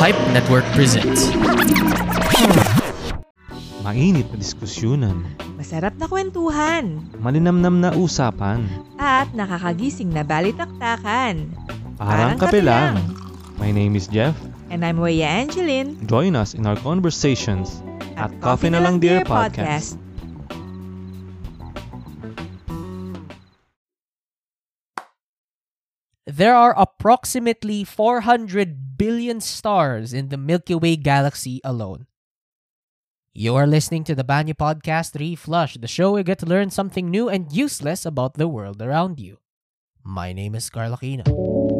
Pipe Network presents. Mainit na diskusyonan, Masarap na kwentuhan malinamnam na usapan, at nakakagising na balitaktakan. parang kape lang. My name is Jeff. And I'm Weya Angeline Join us in our conversations at Coffee na Lang Dear Podcast. There are approximately 400 billion stars in the Milky Way galaxy alone. You are listening to the Banyu Podcast Reflush, the show where you get to learn something new and useless about the world around you. My name is Carl Aquino.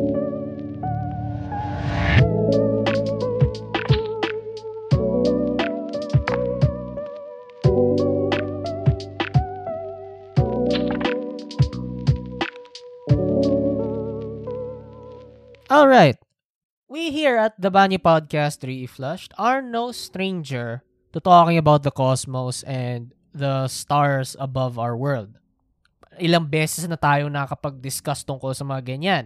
All right. We here at the Banyu Podcast Reflushed are no stranger to talking about the cosmos and the stars above our world. Ilang beses na tayo nakapag-discuss tungkol sa mga ganyan.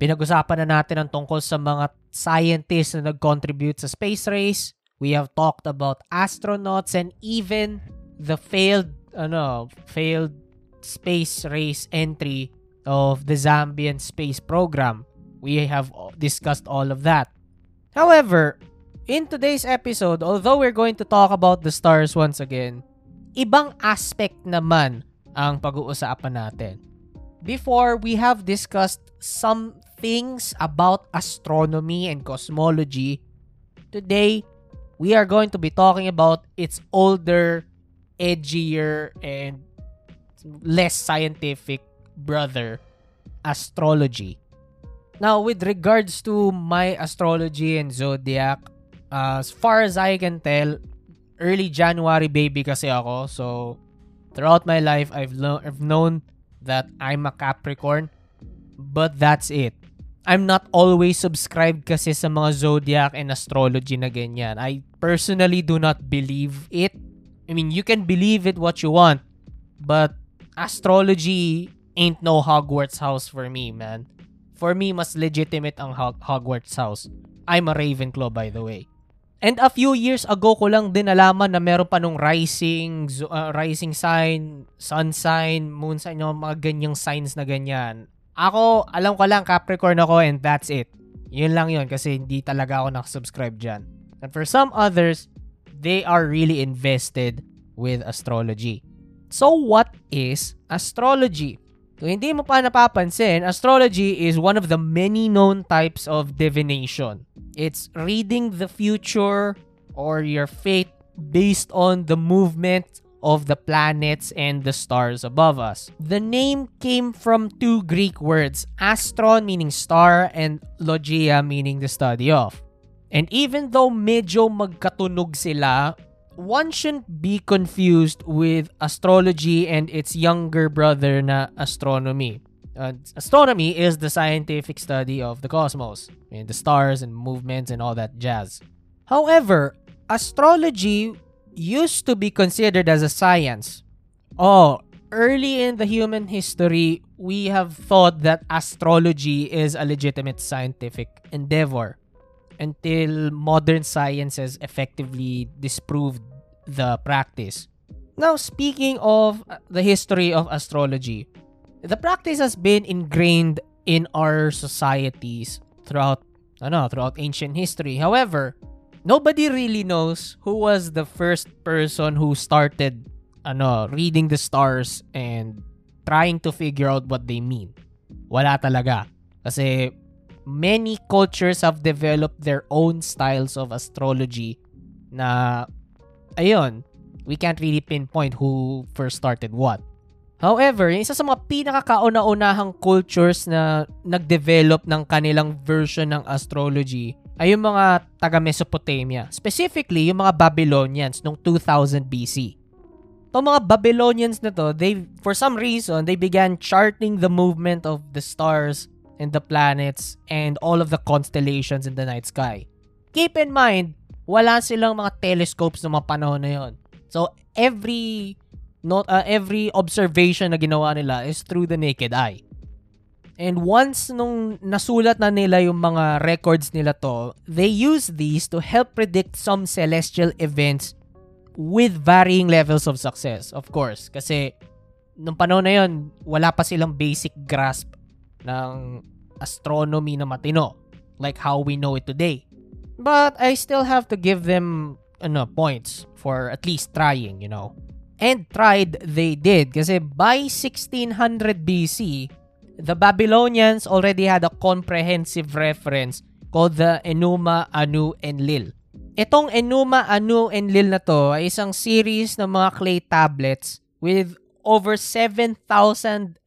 Pinag-usapan na natin ang tungkol sa mga scientists na nag-contribute sa space race. We have talked about astronauts and even the failed ano, failed space race entry of the Zambian space program. We have discussed all of that. However, in today's episode, although we're going to talk about the stars once again, ibang aspect naman ang pag-uusapan natin. Before, we have discussed some things about astronomy and cosmology. Today, we are going to be talking about its older, edgier, and less scientific brother, astrology. Now, with regards to my astrology and zodiac, uh, as far as I can tell, early January baby kasi ako. So, throughout my life, I've, lo- I've known that I'm a Capricorn. But that's it. I'm not always subscribed kasi sa mga zodiac and astrology na ganyan. I personally do not believe it. I mean, you can believe it what you want. But astrology ain't no Hogwarts house for me, man. For me, mas legitimate ang Hog- Hogwarts house. I'm a Ravenclaw, by the way. And a few years ago ko lang din nalaman na meron pa nung rising, uh, rising sign, sun sign, moon sign, yung mga ganyang signs na ganyan. Ako, alam ko lang Capricorn ako and that's it. Yun lang yun kasi hindi talaga ako nakasubscribe dyan. And for some others, they are really invested with astrology. So what is astrology? Kung hindi mo pa napapansin, astrology is one of the many known types of divination. It's reading the future or your fate based on the movement of the planets and the stars above us. The name came from two Greek words, astron meaning star and logia meaning the study of. And even though medyo magkatunog sila, one shouldn't be confused with astrology and its younger brother na astronomy. Uh, astronomy is the scientific study of the cosmos, and the stars and movements and all that jazz. However, astrology used to be considered as a science. Oh, early in the human history, we have thought that astrology is a legitimate scientific endeavor until modern science has effectively disproved the practice. Now, speaking of uh, the history of astrology, the practice has been ingrained in our societies throughout ano, throughout ancient history. However, nobody really knows who was the first person who started ano, reading the stars and trying to figure out what they mean. Wala talaga. Kasi many cultures have developed their own styles of astrology na ayun, we can't really pinpoint who first started what. However, yung isa sa mga pinakakauna-unahang cultures na nag-develop ng kanilang version ng astrology ay yung mga taga Mesopotamia. Specifically, yung mga Babylonians noong 2000 BC. Itong mga Babylonians na to, they, for some reason, they began charting the movement of the stars and the planets and all of the constellations in the night sky. Keep in mind, wala silang mga telescopes ng mga panahon na yon. So, every not uh, every observation na ginawa nila is through the naked eye. And once nung nasulat na nila yung mga records nila to, they use these to help predict some celestial events with varying levels of success, of course. Kasi nung panahon na yon, wala pa silang basic grasp ng astronomy na matino like how we know it today. But I still have to give them ano, points for at least trying, you know. And tried they did kasi by 1600 BC, the Babylonians already had a comprehensive reference called the Enuma, Anu, and Lil. Itong Enuma, Anu, and Lil na to ay isang series ng mga clay tablets with over 7,000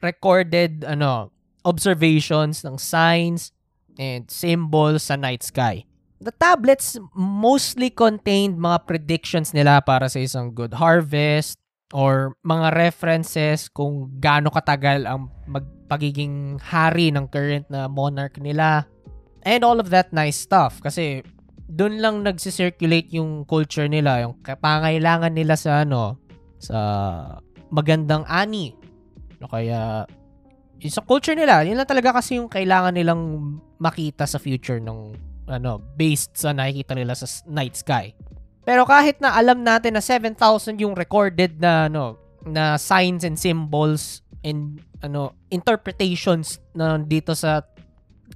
recorded ano observations ng signs and symbols sa night sky. The tablets mostly contained mga predictions nila para sa isang good harvest or mga references kung gaano katagal ang magpagiging hari ng current na monarch nila and all of that nice stuff kasi doon lang nagsisirculate yung culture nila, yung pangailangan nila sa ano, sa magandang ani. No, kaya yung sa culture nila, yun lang talaga kasi yung kailangan nilang makita sa future ng ano, based sa nakikita nila sa night sky. Pero kahit na alam natin na 7,000 yung recorded na ano, na signs and symbols and ano, interpretations na dito sa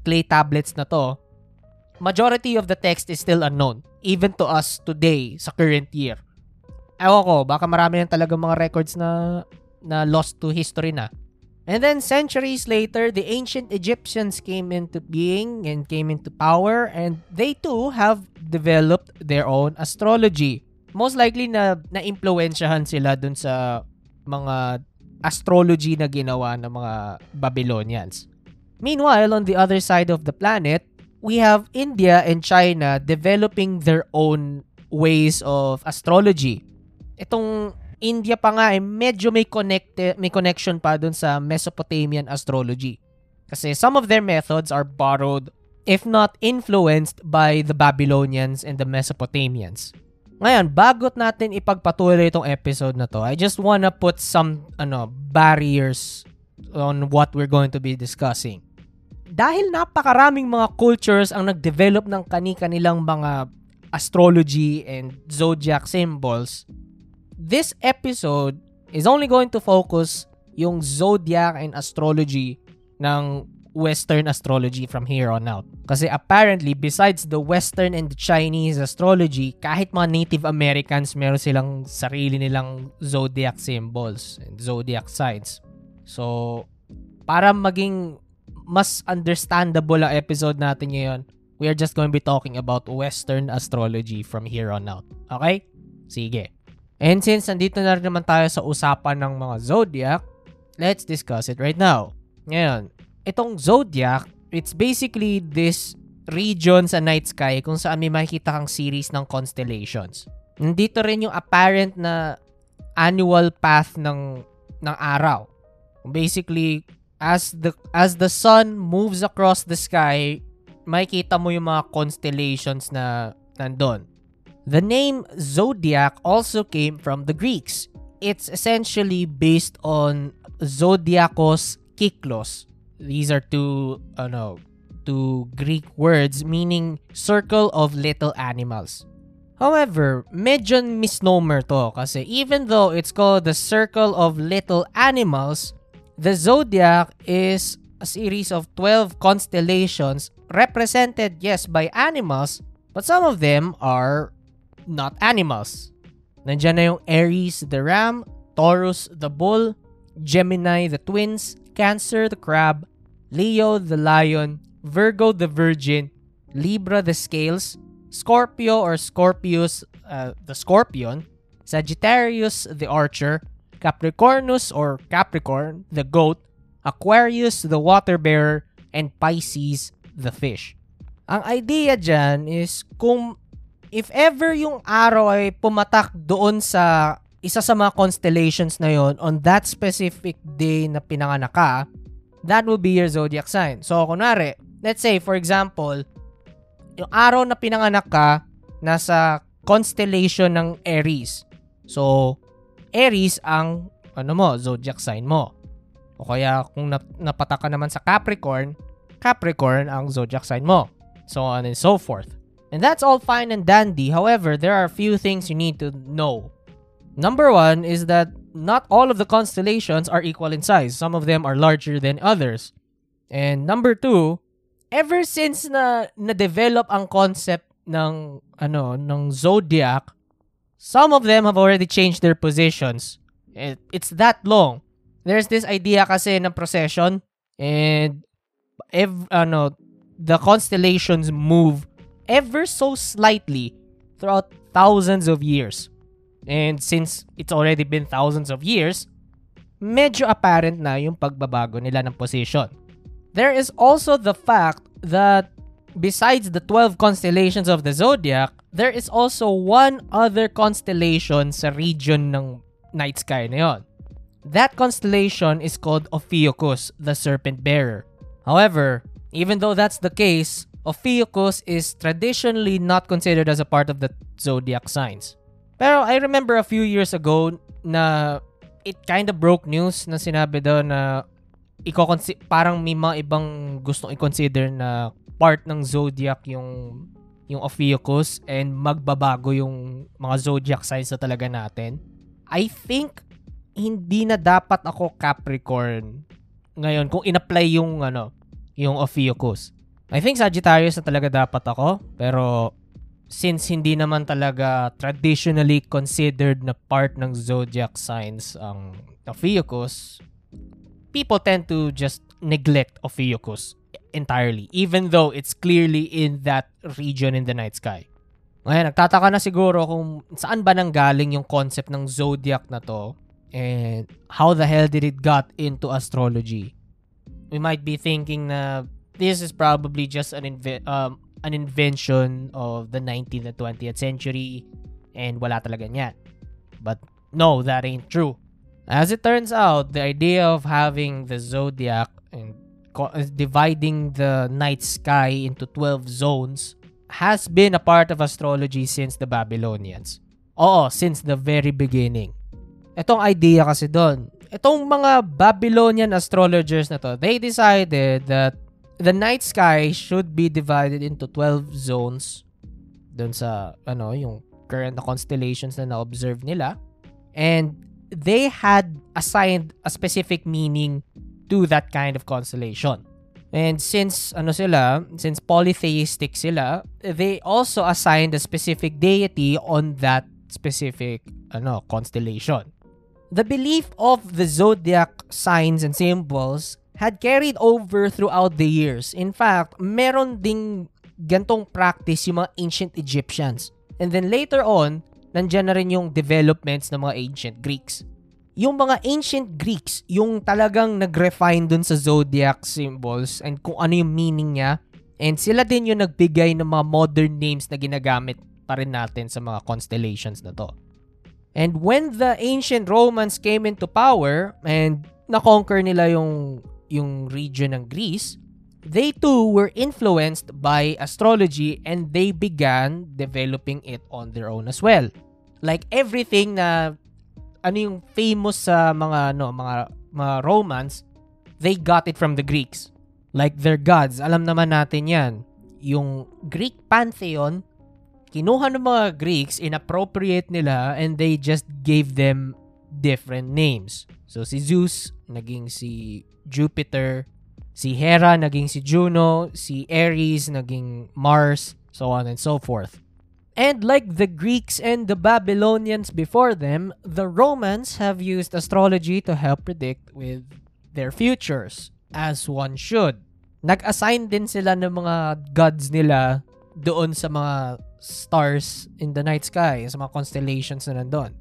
clay tablets na to, majority of the text is still unknown even to us today sa current year. Ewan ko, baka marami lang talaga mga records na na lost to history na. And then centuries later, the ancient Egyptians came into being and came into power and they too have developed their own astrology. Most likely na na-impluensyahan sila dun sa mga astrology na ginawa ng mga Babylonians. Meanwhile, on the other side of the planet, we have India and China developing their own ways of astrology. Itong India pa nga eh, medyo may, connect, may connection pa dun sa Mesopotamian astrology. Kasi some of their methods are borrowed, if not influenced, by the Babylonians and the Mesopotamians. Ngayon, bagot natin ipagpatuloy itong episode na to, I just wanna put some ano barriers on what we're going to be discussing. Dahil napakaraming mga cultures ang nag-develop ng kani-kanilang mga astrology and zodiac symbols, this episode is only going to focus yung zodiac and astrology ng Western astrology from here on out. Kasi apparently, besides the Western and the Chinese astrology, kahit mga Native Americans, meron silang sarili nilang zodiac symbols and zodiac signs. So, para maging mas understandable ang episode natin ngayon, we are just going to be talking about Western astrology from here on out. Okay? Sige. And since nandito na rin naman tayo sa usapan ng mga zodiac, let's discuss it right now. Ngayon, itong zodiac, it's basically this region sa night sky kung saan may makikita kang series ng constellations. Nandito rin yung apparent na annual path ng ng araw. Basically, as the as the sun moves across the sky, makikita mo yung mga constellations na nandun. The name zodiac also came from the Greeks. It's essentially based on zodiacos kiklos. These are two ano, two Greek words meaning circle of little animals. However, medyo misnomer to kasi even though it's called the circle of little animals, the zodiac is a series of 12 constellations represented yes by animals, but some of them are not animals. Nandiyan na yung Aries the ram, Taurus the bull, Gemini the twins, Cancer the crab, Leo the lion, Virgo the virgin, Libra the scales, Scorpio or Scorpius uh, the scorpion, Sagittarius the archer, Capricornus or Capricorn the goat, Aquarius the water bearer, and Pisces the fish. Ang idea dyan is kung if ever yung araw ay pumatak doon sa isa sa mga constellations na yon on that specific day na pinanganak ka, that will be your zodiac sign. So, kunwari, let's say, for example, yung araw na pinanganak ka, nasa constellation ng Aries. So, Aries ang, ano mo, zodiac sign mo. O kaya kung nap- napatak ka naman sa Capricorn, Capricorn ang zodiac sign mo. So on and so forth. And that's all fine and dandy. However, there are a few things you need to know. Number one is that not all of the constellations are equal in size. Some of them are larger than others. And number two, ever since na na-develop ang concept ng ano ng zodiac, some of them have already changed their positions. It, it's that long. There's this idea kasi ng procession and ev- ano the constellations move ever so slightly throughout thousands of years. And since it's already been thousands of years, medyo apparent na yung pagbabago nila ng position. There is also the fact that besides the 12 constellations of the zodiac, there is also one other constellation sa region ng night sky na yon. That constellation is called Ophiuchus, the serpent bearer. However, even though that's the case, Ophiuchus is traditionally not considered as a part of the zodiac signs. Pero I remember a few years ago na it kind of broke news na sinabi daw na iko parang may mga ibang gustong i-consider na part ng zodiac yung yung Ophiuchus and magbabago yung mga zodiac signs na talaga natin. I think hindi na dapat ako Capricorn ngayon kung in-apply yung ano, yung Ophiuchus. I think Sagittarius na talaga dapat ako, pero since hindi naman talaga traditionally considered na part ng zodiac signs ang Ophiuchus, people tend to just neglect Ophiuchus entirely, even though it's clearly in that region in the night sky. Ngayon, nagtataka na siguro kung saan ba nanggaling yung concept ng zodiac na to and how the hell did it got into astrology. We might be thinking na this is probably just an inve- um, an invention of the 19th and 20th century and wala talaga niyan. But no, that ain't true. As it turns out, the idea of having the zodiac and co- uh, dividing the night sky into 12 zones has been a part of astrology since the Babylonians. Oo, since the very beginning. Itong idea kasi doon, itong mga Babylonian astrologers na to, they decided that the night sky should be divided into 12 zones dun sa ano yung current constellations na na-observe nila and they had assigned a specific meaning to that kind of constellation. And since ano sila, since polytheistic sila, they also assigned a specific deity on that specific ano constellation. The belief of the zodiac signs and symbols had carried over throughout the years. In fact, meron ding gantong practice yung mga ancient Egyptians. And then later on, nandyan na rin yung developments ng mga ancient Greeks. Yung mga ancient Greeks, yung talagang nag-refine dun sa zodiac symbols and kung ano yung meaning niya. And sila din yung nagbigay ng mga modern names na ginagamit pa rin natin sa mga constellations na to. And when the ancient Romans came into power and na-conquer nila yung yung region ng Greece, they too were influenced by astrology and they began developing it on their own as well. Like everything na ano yung famous sa mga no mga mga Romans, they got it from the Greeks. Like their gods, alam naman natin 'yan. Yung Greek pantheon, kinuha ng mga Greeks, inappropriate nila and they just gave them different names. So si Zeus naging si Jupiter, si Hera naging si Juno, si Ares naging Mars, so on and so forth. And like the Greeks and the Babylonians before them, the Romans have used astrology to help predict with their futures, as one should. Nag-assign din sila ng mga gods nila doon sa mga stars in the night sky, sa mga constellations na nandun.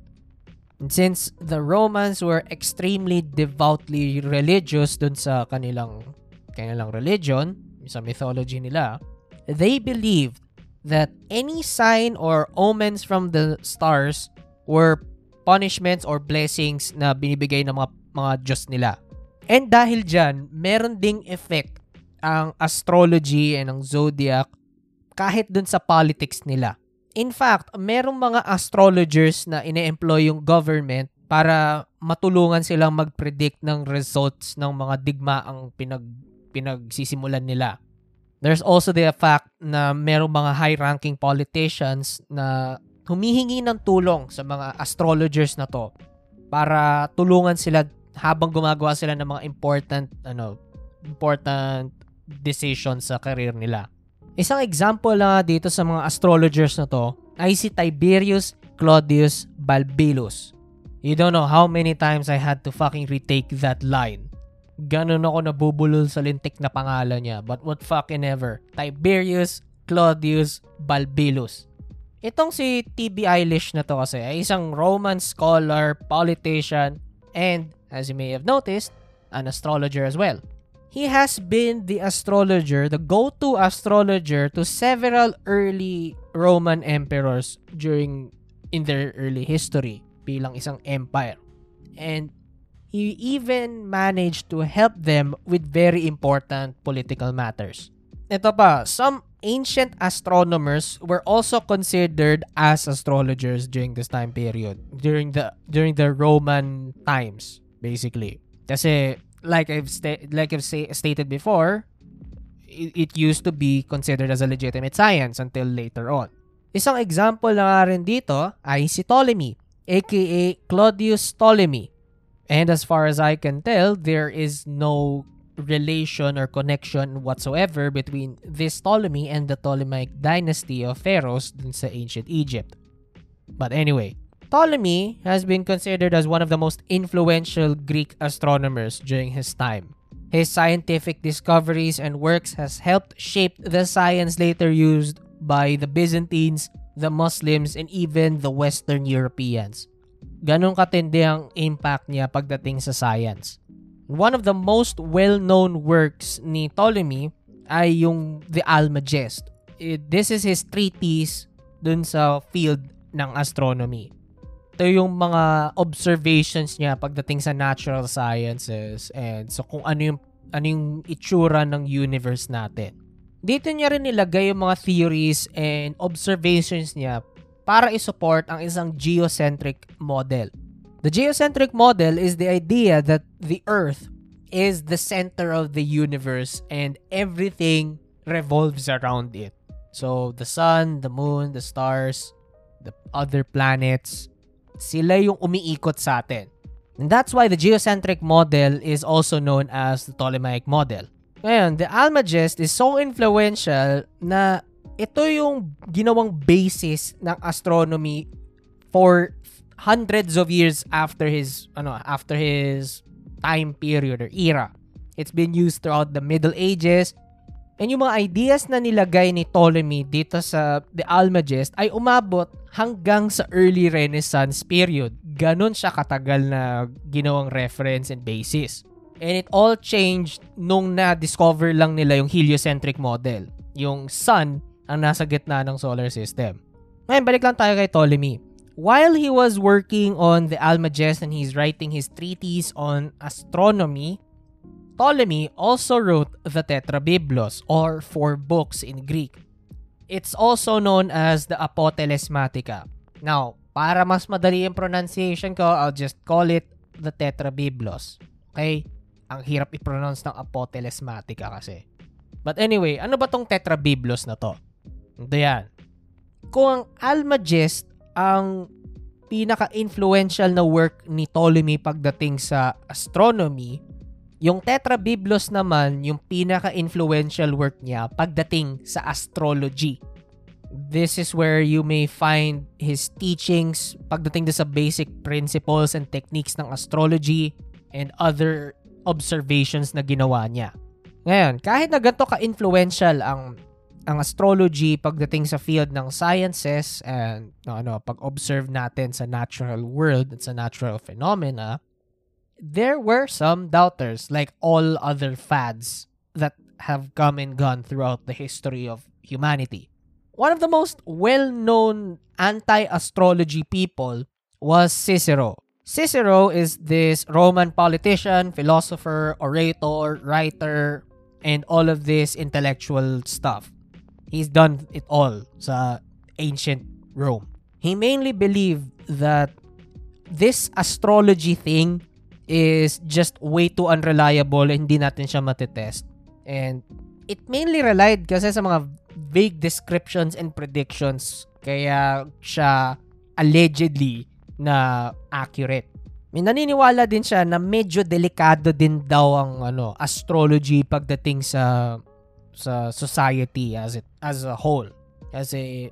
Since the Romans were extremely devoutly religious dun sa kanilang kanilang religion, sa mythology nila, they believed that any sign or omens from the stars were punishments or blessings na binibigay ng mga mga Diyos nila. And dahil dyan, meron ding effect ang astrology and ang zodiac kahit dun sa politics nila. In fact, merong mga astrologers na ine-employ yung government para matulungan silang mag-predict ng results ng mga digmaang pinag pinagsisimulan nila. There's also the fact na merong mga high-ranking politicians na humihingi ng tulong sa mga astrologers na to para tulungan sila habang gumagawa sila ng mga important ano important decisions sa career nila. Isang example lang dito sa mga astrologers na to ay si Tiberius Claudius Balbillus. You don't know how many times I had to fucking retake that line. Ganun ako nabubulol sa lintik na pangalan niya. But what fucking ever. Tiberius Claudius Balbillus. Itong si T.B. Eilish na to kasi ay isang Roman scholar, politician, and as you may have noticed, an astrologer as well. He has been the astrologer, the go-to astrologer to several early Roman emperors during in their early history bilang isang empire. And he even managed to help them with very important political matters. Ito pa, some ancient astronomers were also considered as astrologers during this time period, during the during the Roman times, basically. Kasi like I've sta- like I've say- stated before, it, it used to be considered as a legitimate science until later on. Isang example na nga rin dito ay si Ptolemy aka Claudius Ptolemy. And as far as I can tell, there is no relation or connection whatsoever between this Ptolemy and the Ptolemaic dynasty of pharaohs dun sa ancient Egypt. But anyway, Ptolemy has been considered as one of the most influential Greek astronomers during his time. His scientific discoveries and works has helped shape the science later used by the Byzantines, the Muslims, and even the Western Europeans. Ganon katindi ang impact niya pagdating sa science. One of the most well-known works ni Ptolemy ay yung The Almagest. It, this is his treatise dun sa field ng astronomy. Ito yung mga observations niya pagdating sa natural sciences and so kung ano yung, ano yung itsura ng universe natin. Dito niya rin nilagay yung mga theories and observations niya para i-support ang isang geocentric model. The geocentric model is the idea that the Earth is the center of the universe and everything revolves around it. So, the sun, the moon, the stars, the other planets, sila yung umiikot sa atin. And that's why the geocentric model is also known as the Ptolemaic model. Ngayon, the Almagest is so influential na ito yung ginawang basis ng astronomy for hundreds of years after his ano after his time period or era. It's been used throughout the Middle Ages. And yung mga ideas na nilagay ni Ptolemy dito sa The Almagest ay umabot hanggang sa early Renaissance period. Ganon siya katagal na ginawang reference and basis. And it all changed nung na-discover lang nila yung heliocentric model. Yung sun ang nasa gitna ng solar system. Ngayon, balik lang tayo kay Ptolemy. While he was working on the Almagest and he's writing his treatise on astronomy, Ptolemy also wrote the Tetrabiblos or four books in Greek. It's also known as the Apotelesmatica. Now, para mas madali yung pronunciation ko, I'll just call it the Tetrabiblos. Okay? Ang hirap i-pronounce ng Apotelesmatica kasi. But anyway, ano ba tong Tetrabiblos na to? Ito yan. Kung ang Almagest ang pinaka-influential na work ni Ptolemy pagdating sa astronomy, yung Tetrabiblos naman yung pinaka-influential work niya pagdating sa astrology. This is where you may find his teachings pagdating sa basic principles and techniques ng astrology and other observations na ginawa niya. Ngayon, kahit na ganito ka-influential ang ang astrology pagdating sa field ng sciences and no, ano, pag-observe natin sa natural world at sa natural phenomena, there were some doubters like all other fads that have come and gone throughout the history of humanity. One of the most well-known anti-astrology people was Cicero. Cicero is this Roman politician, philosopher, orator, writer, and all of this intellectual stuff. He's done it all sa ancient Rome. He mainly believed that this astrology thing is just way too unreliable and hindi natin siya matetest. And it mainly relied kasi sa mga vague descriptions and predictions kaya siya allegedly na accurate. May naniniwala din siya na medyo delikado din daw ang ano astrology pagdating sa sa society as it as a whole. Kasi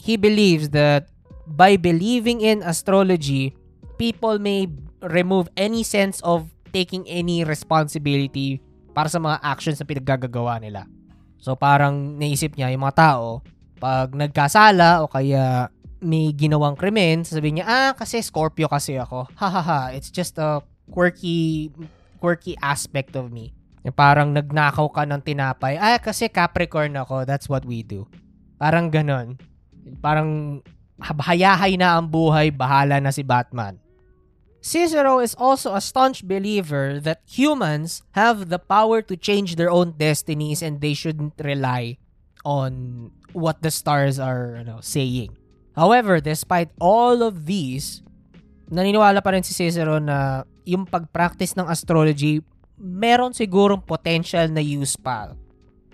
he believes that by believing in astrology, people may remove any sense of taking any responsibility para sa mga actions na pinaggagawa nila. So parang naisip niya yung mga tao, pag nagkasala o kaya may ginawang krimen, sasabihin niya, ah, kasi Scorpio kasi ako. Ha ha ha, it's just a quirky, quirky aspect of me. Yung parang nagnakaw ka ng tinapay, ah, kasi Capricorn ako, that's what we do. Parang ganon. Parang hayahay na ang buhay, bahala na si Batman. Cicero is also a staunch believer that humans have the power to change their own destinies and they shouldn't rely on what the stars are you know, saying. However, despite all of these, naniniwala pa rin si Cicero na yung pag-practice ng astrology, meron sigurong potential na use pa.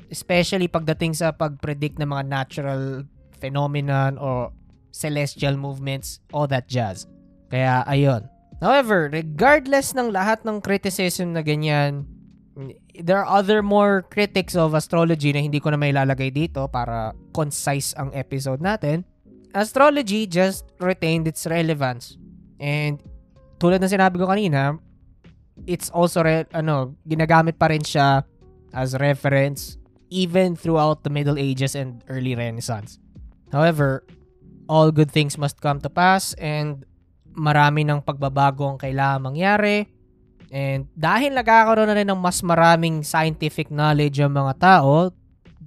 Especially pagdating sa pag-predict ng mga natural phenomenon or celestial movements, all that jazz. Kaya, ayun. However, regardless ng lahat ng criticism na ganyan, there are other more critics of astrology na hindi ko na may lalagay dito para concise ang episode natin astrology just retained its relevance. And tulad ng sinabi ko kanina, it's also re- ano, ginagamit pa rin siya as reference even throughout the Middle Ages and early Renaissance. However, all good things must come to pass and marami ng pagbabago ang kailangan mangyari. And dahil nagkakaroon na rin ng mas maraming scientific knowledge ang mga tao,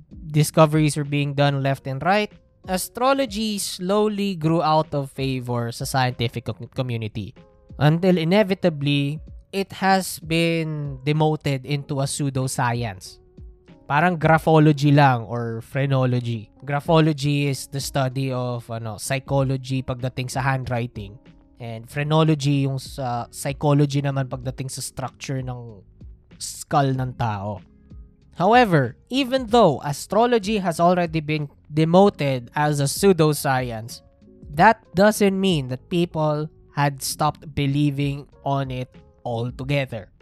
discoveries are being done left and right, astrology slowly grew out of favor sa scientific community until inevitably it has been demoted into a pseudoscience. Parang graphology lang or phrenology. Graphology is the study of ano, psychology pagdating sa handwriting. And phrenology yung sa psychology naman pagdating sa structure ng skull ng tao. However, even though astrology has already been demoted as a pseudoscience, that doesn't mean that people had stopped believing on it altogether.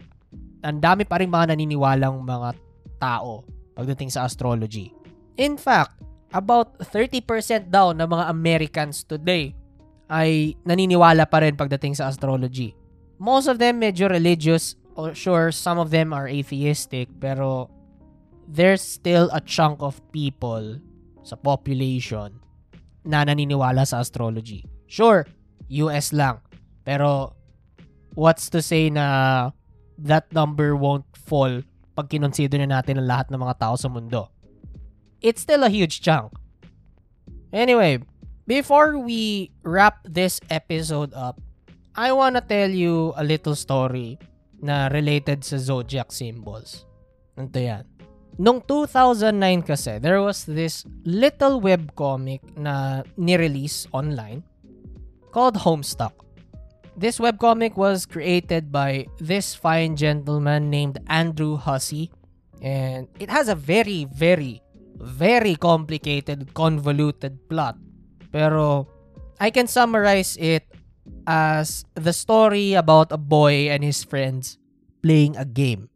Ang dami pa rin mga naniniwalang mga tao pagdating sa astrology. In fact, about 30% daw ng mga Americans today ay naniniwala pa rin pagdating sa astrology. Most of them medyo religious, or sure, some of them are atheistic, pero there's still a chunk of people sa population na naniniwala sa astrology. Sure, US lang. Pero what's to say na that number won't fall pag kinonsider na natin ang lahat ng mga tao sa mundo. It's still a huge chunk. Anyway, before we wrap this episode up, I wanna tell you a little story na related sa zodiac symbols. Ito yan. Nung 2009 kasi, there was this little webcomic na ni-release online called Homestuck. This webcomic was created by this fine gentleman named Andrew Hussey and it has a very, very, very complicated, convoluted plot. Pero I can summarize it as the story about a boy and his friends playing a game.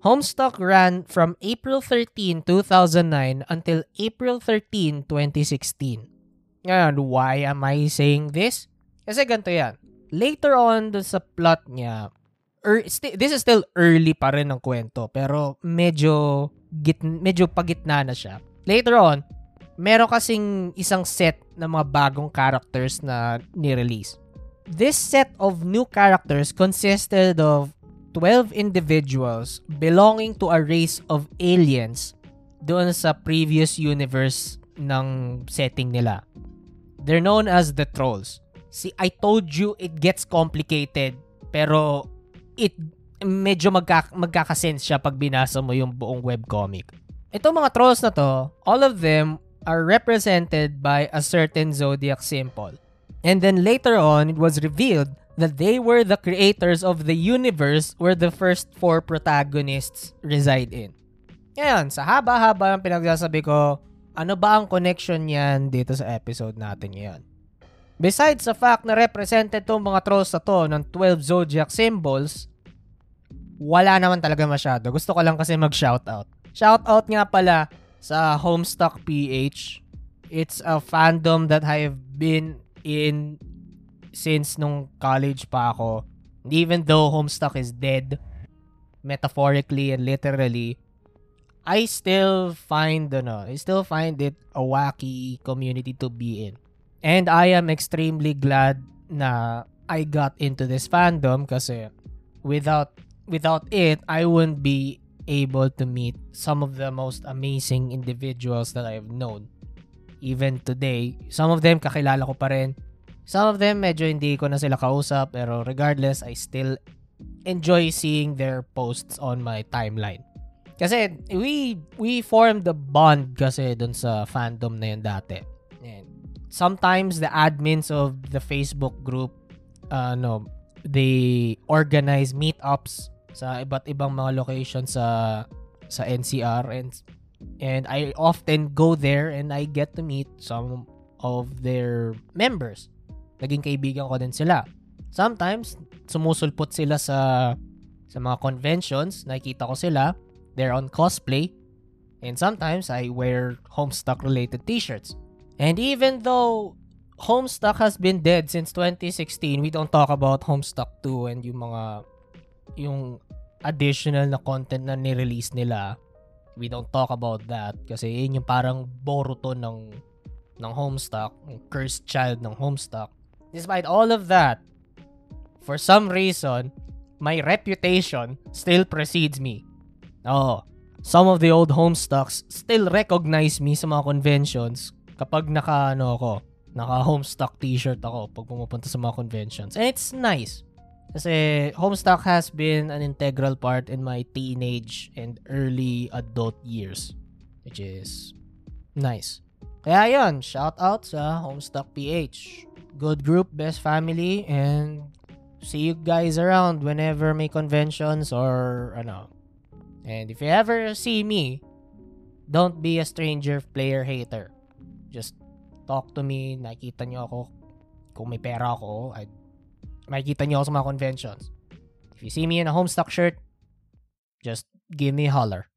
Homestuck ran from April 13, 2009 until April 13, 2016. Ngayon, why am I saying this? Kasi ganito yan. Later on sa plot niya, er, st- this is still early pa rin ng kwento, pero medyo, git, medyo pagitna na siya. Later on, meron kasing isang set ng mga bagong characters na ni-release. This set of new characters consisted of 12 individuals belonging to a race of aliens doon sa previous universe ng setting nila. They're known as the Trolls. See, I told you it gets complicated, pero it medyo magka, magkakasense siya pag binasa mo yung buong webcomic. Itong mga trolls na to, all of them are represented by a certain zodiac symbol. And then later on, it was revealed that they were the creators of the universe where the first four protagonists reside in. Ngayon, sa haba-haba ng pinagsasabi ko, ano ba ang connection niyan dito sa episode natin ngayon? Besides the fact na represented tong mga trolls na to ng 12 zodiac symbols, wala naman talaga masyado. Gusto ko lang kasi mag-shoutout. Shoutout nga pala sa Homestuck PH. It's a fandom that I have been in since nung college pa ako. Even though Homestuck is dead, metaphorically and literally, I still find ano, I still find it a wacky community to be in. And I am extremely glad na I got into this fandom kasi without without it, I wouldn't be able to meet some of the most amazing individuals that I've known. Even today, some of them kakilala ko pa rin. Some of them medyo hindi ko na sila kausap pero regardless, I still enjoy seeing their posts on my timeline. Kasi we we formed the bond kasi dun sa fandom na yun dati. And sometimes the admins of the Facebook group uh, they organize meetups sa iba't ibang mga locations sa sa NCR and and I often go there and I get to meet some of their members. Naging kaibigan ko din sila. Sometimes sumusulpot sila sa sa mga conventions, nakikita ko sila, they're on cosplay, and sometimes I wear Homestuck related t-shirts. And even though Homestuck has been dead since 2016, we don't talk about Homestuck 2 and yung mga yung additional na content na ni-release nila, we don't talk about that kasi yun yung parang Boruto ng ng Homestuck, yung cursed child ng Homestuck. Despite all of that, for some reason, my reputation still precedes me. Oh, some of the old Homestucks still recognize me sa mga conventions kapag naka ano ako, naka Homestuck t-shirt ako pag pumupunta sa mga conventions. And it's nice. Kasi Homestuck has been an integral part in my teenage and early adult years. Which is nice. Kaya yun, shout out sa Homestuck PH. Good group, best family, and see you guys around whenever may conventions or ano. And if you ever see me, don't be a stranger player hater. Just talk to me, nakita nyo ako. Kung may pera ako, I'd makikita nyo ako sa mga conventions. If you see me in a Homestuck shirt, just give me a holler.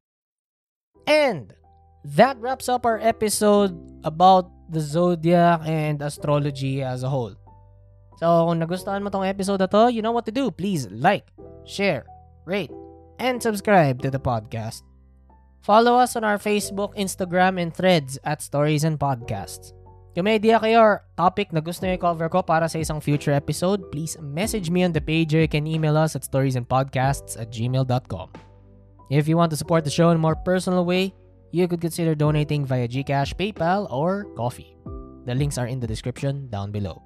And that wraps up our episode about the zodiac and astrology as a whole. So, kung nagustuhan mo tong episode na to, you know what to do. Please like, share, rate, and subscribe to the podcast. Follow us on our Facebook, Instagram, and threads at Stories and Podcasts. Kung may idea kayo or topic na gusto nyo i-cover ko para sa isang future episode, please message me on the page or you can email us at storiesandpodcasts at gmail.com. If you want to support the show in a more personal way, you could consider donating via Gcash, PayPal, or Coffee. The links are in the description down below.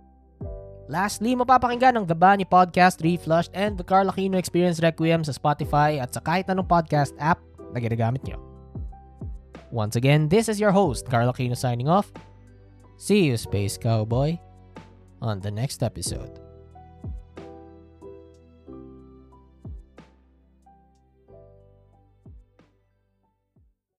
Lastly, mapapakinggan ang The Bani Podcast Reflushed and The Carl Aquino Experience Requiem sa Spotify at sa kahit anong podcast app na ginagamit nyo. Once again, this is your host, Carl Aquino signing off. See you, Space Cowboy, on the next episode.